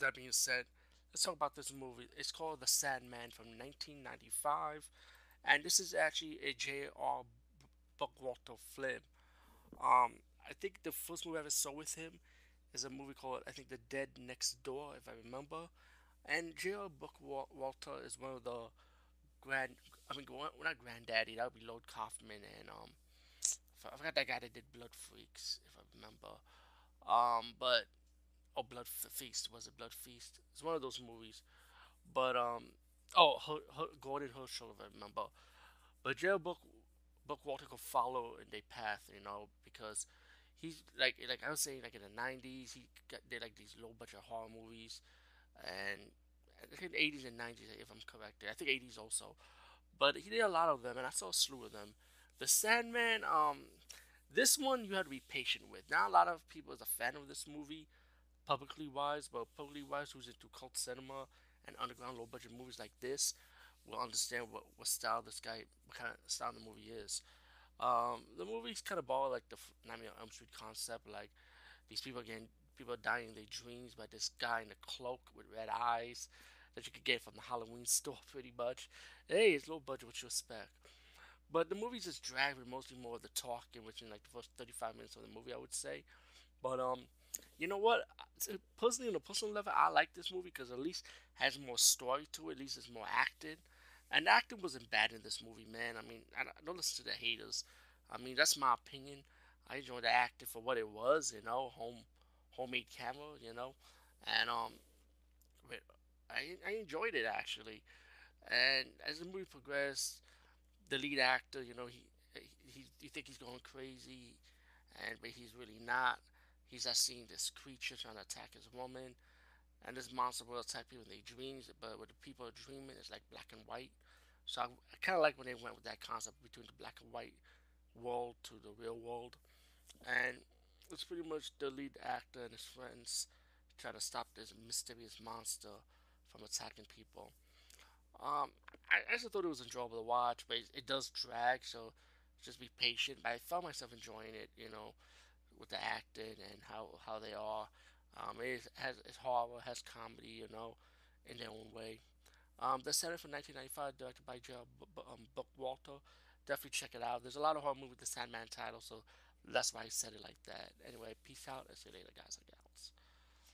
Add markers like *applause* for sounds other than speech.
that being said, let's talk about this movie. It's called The Sandman from 1995, and this is actually a J.R. Bookwalter film. Um, I think the first movie I ever saw with him is a movie called I think The Dead Next Door, if I remember. And J.R. Bookwalter is one of the grand. I mean, not granddaddy. That would be Lloyd Kaufman and um, I forgot that guy that did Blood Freaks, if I remember. Um, but oh, Blood Feast was it Blood Feast? It's one of those movies. But um, oh, Her, Her, Gordon Herschell, if I remember. But J.R. Book Bookwalter could follow in their path, you know, because he's like like I was saying, like in the '90s, he got, did like these low budget horror movies, and I think '80s and '90s, if I'm correct. I think '80s also, but he did a lot of them, and I saw a slew of them. The Sandman, um, this one you have to be patient with. Not a lot of people is a fan of this movie, publicly wise, but publicly wise, who's into cult cinema and underground low budget movies like this, will understand what, what style this guy, what kind of style the movie is. Um, the movie's kind of ball like the Nightmare on Elm Street concept, like these people getting people dying in their dreams by this guy in a cloak with red eyes that you could get from the Halloween *laughs* store, pretty much. Hey, it's low budget, what you expect. But the movie just dragged with mostly more of the talking within like the first 35 minutes of the movie, I would say. But um, you know what? Personally, on a personal level, I like this movie because at least has more story to it. At least it's more acted. And the acting wasn't bad in this movie, man. I mean, I don't listen to the haters. I mean, that's my opinion. I enjoyed the acting for what it was, you know, home homemade camera, you know, and um, I I enjoyed it actually. And as the movie progressed, the lead actor, you know, he he you think he's going crazy, and but he's really not. He's just seeing this creature trying to attack his woman, and this monster will attack people in their dreams. But what the people are dreaming is like black and white. So I, I kind of like when they went with that concept between the black and white world to the real world, and it's pretty much the lead actor and his friends try to stop this mysterious monster from attacking people. Um, I, I just thought it was enjoyable to watch, but it, it, does drag, so just be patient. But I found myself enjoying it, you know, with the acting and how, how they are. Um, it is, has it's horror, has comedy, you know, in their own way. Um, the Center from 1995, directed by Joe B- um, Bookwalter. Definitely check it out. There's a lot of horror movies with the Sandman title, so that's why I said it like that. Anyway, peace out. I'll see you later, guys. I guess.